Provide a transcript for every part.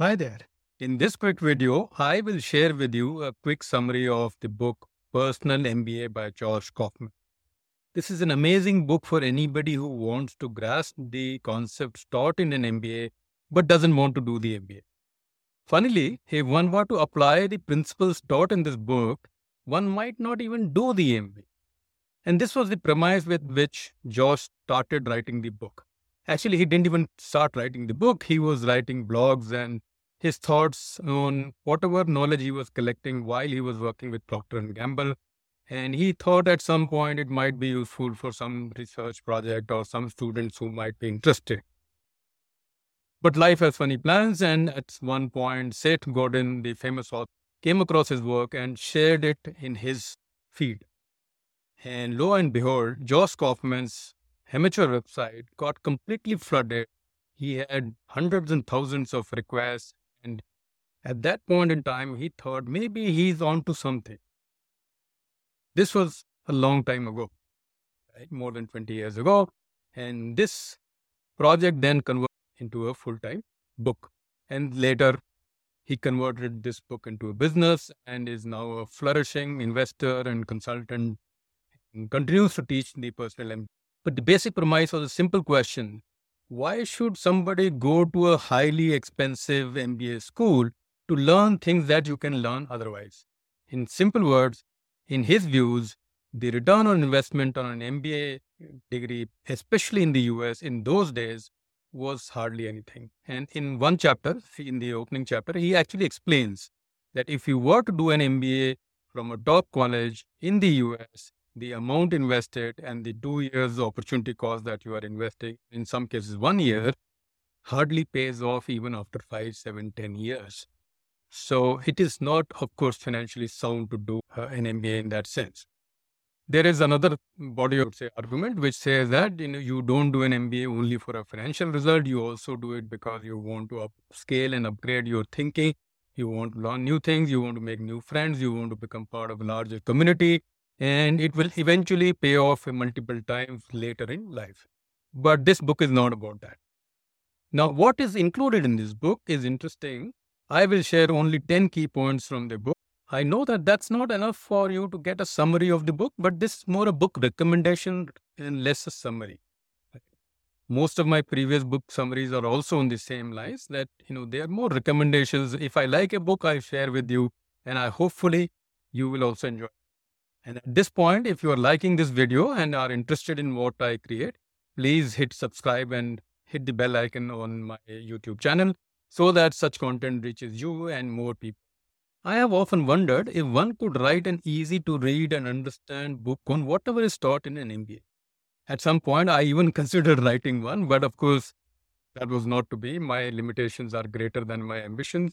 Hi there. In this quick video, I will share with you a quick summary of the book Personal MBA by Josh Kaufman. This is an amazing book for anybody who wants to grasp the concepts taught in an MBA but doesn't want to do the MBA. Funnily, if one were to apply the principles taught in this book, one might not even do the MBA. And this was the premise with which Josh started writing the book. Actually, he didn't even start writing the book. He was writing blogs and his thoughts on whatever knowledge he was collecting while he was working with Procter and Gamble. And he thought at some point it might be useful for some research project or some students who might be interested. But life has funny plans, and at one point, Seth Godin, the famous author, came across his work and shared it in his feed. And lo and behold, Josh Kaufman's amateur website got completely flooded. He had hundreds and thousands of requests. And at that point in time, he thought maybe he's onto something. This was a long time ago, right? more than 20 years ago. And this project then converted into a full time book. And later, he converted this book into a business and is now a flourishing investor and consultant and continues to teach the personal. But the basic premise was a simple question why should somebody go to a highly expensive MBA school to learn things that you can learn otherwise? In simple words, in his views, the return on investment on an MBA degree, especially in the US in those days, was hardly anything. And in one chapter, in the opening chapter, he actually explains that if you were to do an MBA from a top college in the US, the amount invested and the two years opportunity cost that you are investing, in some cases one year, hardly pays off even after five, seven, ten years. So it is not, of course, financially sound to do uh, an MBA in that sense. There is another body of say argument which says that you know you don't do an MBA only for a financial result. You also do it because you want to upscale and upgrade your thinking. You want to learn new things. You want to make new friends. You want to become part of a larger community and it will eventually pay off multiple times later in life. But this book is not about that. Now, what is included in this book is interesting. I will share only 10 key points from the book. I know that that's not enough for you to get a summary of the book, but this is more a book recommendation and less a summary. Most of my previous book summaries are also on the same lines that, you know, they are more recommendations. If I like a book, I share with you and I hopefully you will also enjoy. And at this point, if you are liking this video and are interested in what I create, please hit subscribe and hit the bell icon on my YouTube channel so that such content reaches you and more people. I have often wondered if one could write an easy to read and understand book on whatever is taught in an MBA. At some point, I even considered writing one, but of course, that was not to be. My limitations are greater than my ambitions.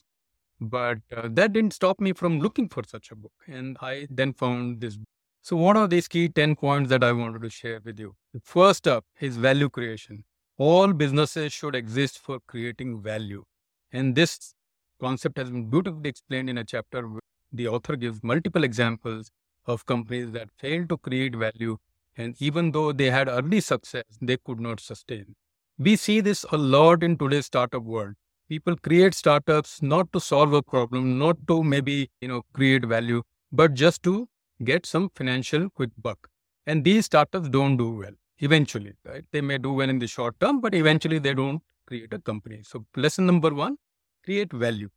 But uh, that didn't stop me from looking for such a book. And I then found this. So, what are these key 10 points that I wanted to share with you? First up is value creation. All businesses should exist for creating value. And this concept has been beautifully explained in a chapter where the author gives multiple examples of companies that failed to create value. And even though they had early success, they could not sustain. We see this a lot in today's startup world people create startups not to solve a problem, not to maybe, you know, create value, but just to get some financial quick buck. And these startups don't do well eventually, right? They may do well in the short term, but eventually they don't create a company. So, lesson number one create value.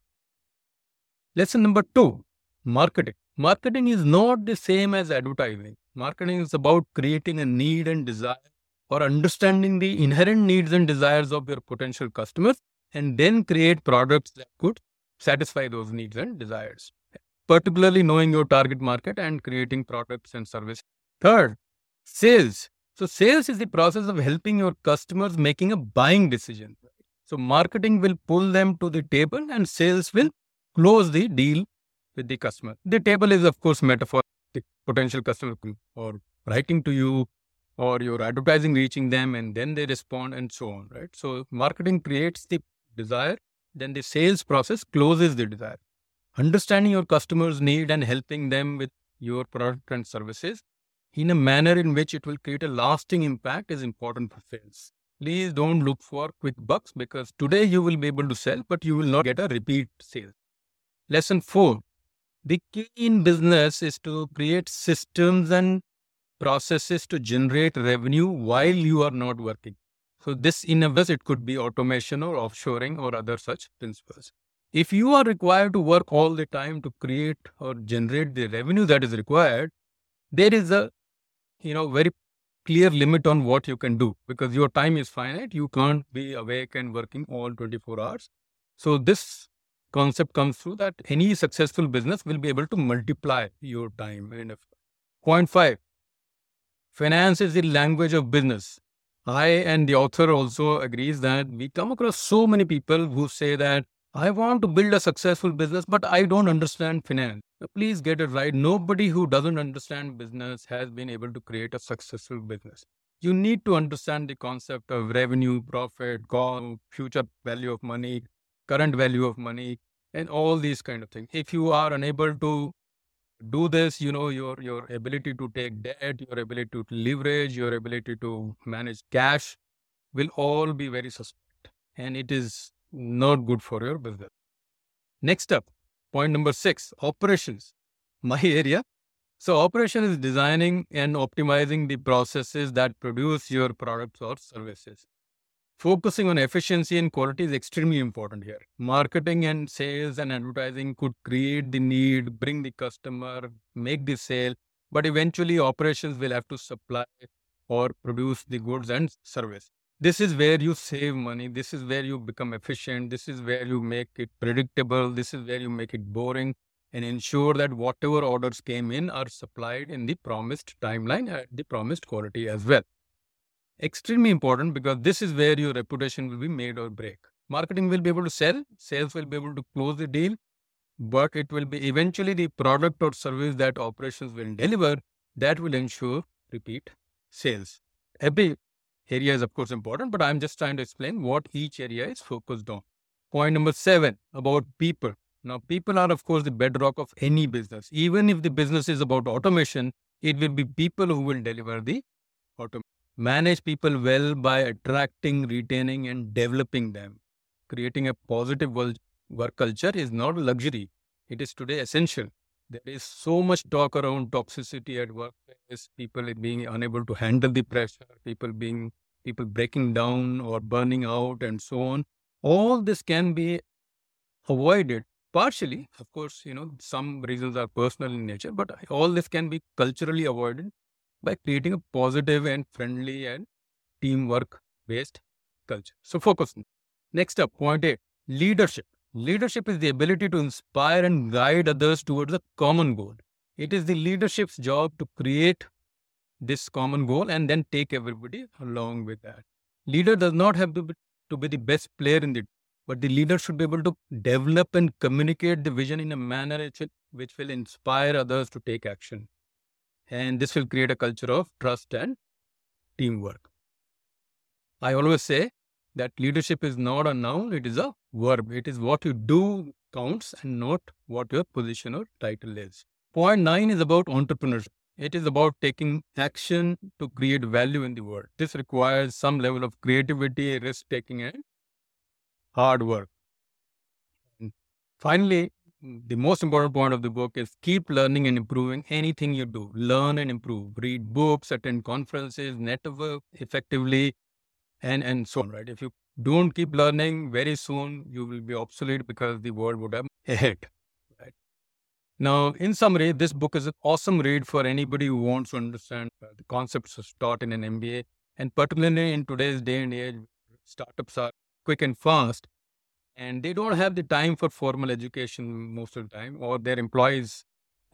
Lesson number two marketing. Marketing is not the same as advertising. Marketing is about creating a need and desire or understanding the inherent needs and desires of your potential customers and then create products that could satisfy those needs and desires, particularly knowing your target market and creating products and services. Third, sales. So, sales is the process of helping your customers making a buying decision. So, marketing will pull them to the table and sales will close the deal with the customer. The table is, of course, metaphor. The potential customer or writing to you or your advertising reaching them and then they respond and so on, right? So, marketing creates the desire, then the sales process closes the desire. Understanding your customers' need and helping them with your product and services in a manner in which it will create a lasting impact is important for sales. Please don't look for quick bucks because today you will be able to sell, but you will not get a repeat sale. Lesson four the key in business is to create systems and processes to generate revenue while you are not working. So, this in a way, it could be automation or offshoring or other such principles. If you are required to work all the time to create or generate the revenue that is required, there is a you know very clear limit on what you can do because your time is finite. You can't be awake and working all 24 hours. So this concept comes through that any successful business will be able to multiply your time. And point five, finance is the language of business. I and the author also agrees that we come across so many people who say that I want to build a successful business, but I don't understand finance. Please get it right. Nobody who doesn't understand business has been able to create a successful business. You need to understand the concept of revenue, profit, cost, future value of money, current value of money, and all these kind of things. If you are unable to do this, you know, your your ability to take debt, your ability to leverage, your ability to manage cash will all be very suspect. And it is not good for your business. Next up, point number six operations. My area. So, operation is designing and optimizing the processes that produce your products or services. Focusing on efficiency and quality is extremely important here. Marketing and sales and advertising could create the need, bring the customer, make the sale, but eventually operations will have to supply or produce the goods and service this is where you save money this is where you become efficient this is where you make it predictable this is where you make it boring and ensure that whatever orders came in are supplied in the promised timeline at the promised quality as well extremely important because this is where your reputation will be made or break marketing will be able to sell sales will be able to close the deal but it will be eventually the product or service that operations will deliver that will ensure repeat sales every area is of course important, but I'm just trying to explain what each area is focused on. Point number seven about people. Now, people are of course the bedrock of any business. Even if the business is about automation, it will be people who will deliver the automation. Manage people well by attracting, retaining, and developing them. Creating a positive work culture is not a luxury. It is today essential. There is so much talk around toxicity at workplace, people being unable to handle the pressure, people being people breaking down or burning out and so on. All this can be avoided partially. Of course, you know, some reasons are personal in nature, but all this can be culturally avoided by creating a positive and friendly and teamwork based culture. So focus. Next up, point eight, leadership. Leadership is the ability to inspire and guide others towards a common goal. It is the leadership's job to create this common goal and then take everybody along with that. Leader does not have to be, to be the best player in it, but the leader should be able to develop and communicate the vision in a manner which will inspire others to take action. And this will create a culture of trust and teamwork. I always say that leadership is not a noun, it is a verb. It is what you do counts and not what your position or title is. Point nine is about entrepreneurship. It is about taking action to create value in the world. This requires some level of creativity, risk taking, and hard work. And finally, the most important point of the book is keep learning and improving anything you do. Learn and improve. Read books, attend conferences, network effectively, and and so on. Right? If you don't keep learning, very soon you will be obsolete because the world would have ahead. Right? Now, in summary, this book is an awesome read for anybody who wants to understand uh, the concepts taught in an MBA, and particularly in today's day and age, startups are quick and fast, and they don't have the time for formal education most of the time, or their employees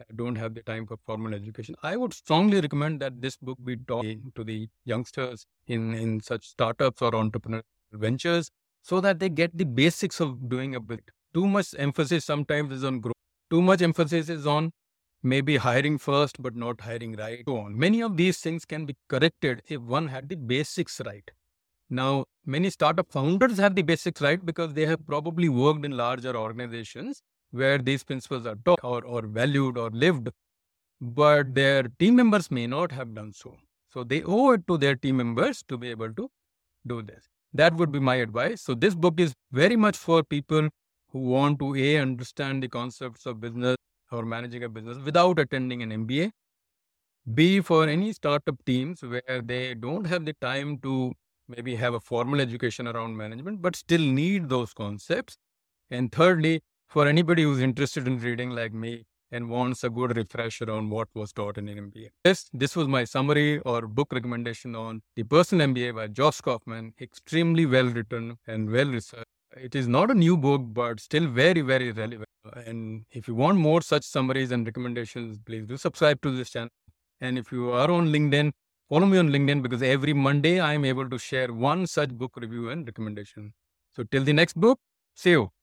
uh, don't have the time for formal education. I would strongly recommend that this book be taught to the youngsters in, in such startups or entrepreneurial ventures so that they get the basics of doing a bit. Too much emphasis sometimes is on growth. Too much emphasis is on maybe hiring first but not hiring right. So on. Many of these things can be corrected if one had the basics right. Now, many startup founders have the basics right because they have probably worked in larger organizations where these principles are taught or, or valued or lived, but their team members may not have done so. So they owe it to their team members to be able to do this. That would be my advice. So this book is very much for people who want to a understand the concepts of business or managing a business without attending an MBA. B for any startup teams where they don't have the time to maybe have a formal education around management, but still need those concepts. And thirdly, for anybody who's interested in reading like me and wants a good refresher on what was taught in an MBA. This, this was my summary or book recommendation on The Personal MBA by Josh Kaufman. Extremely well written and well researched. It is not a new book, but still very, very relevant. And if you want more such summaries and recommendations, please do subscribe to this channel. And if you are on LinkedIn, follow me on LinkedIn because every Monday I am able to share one such book review and recommendation. So till the next book, see you.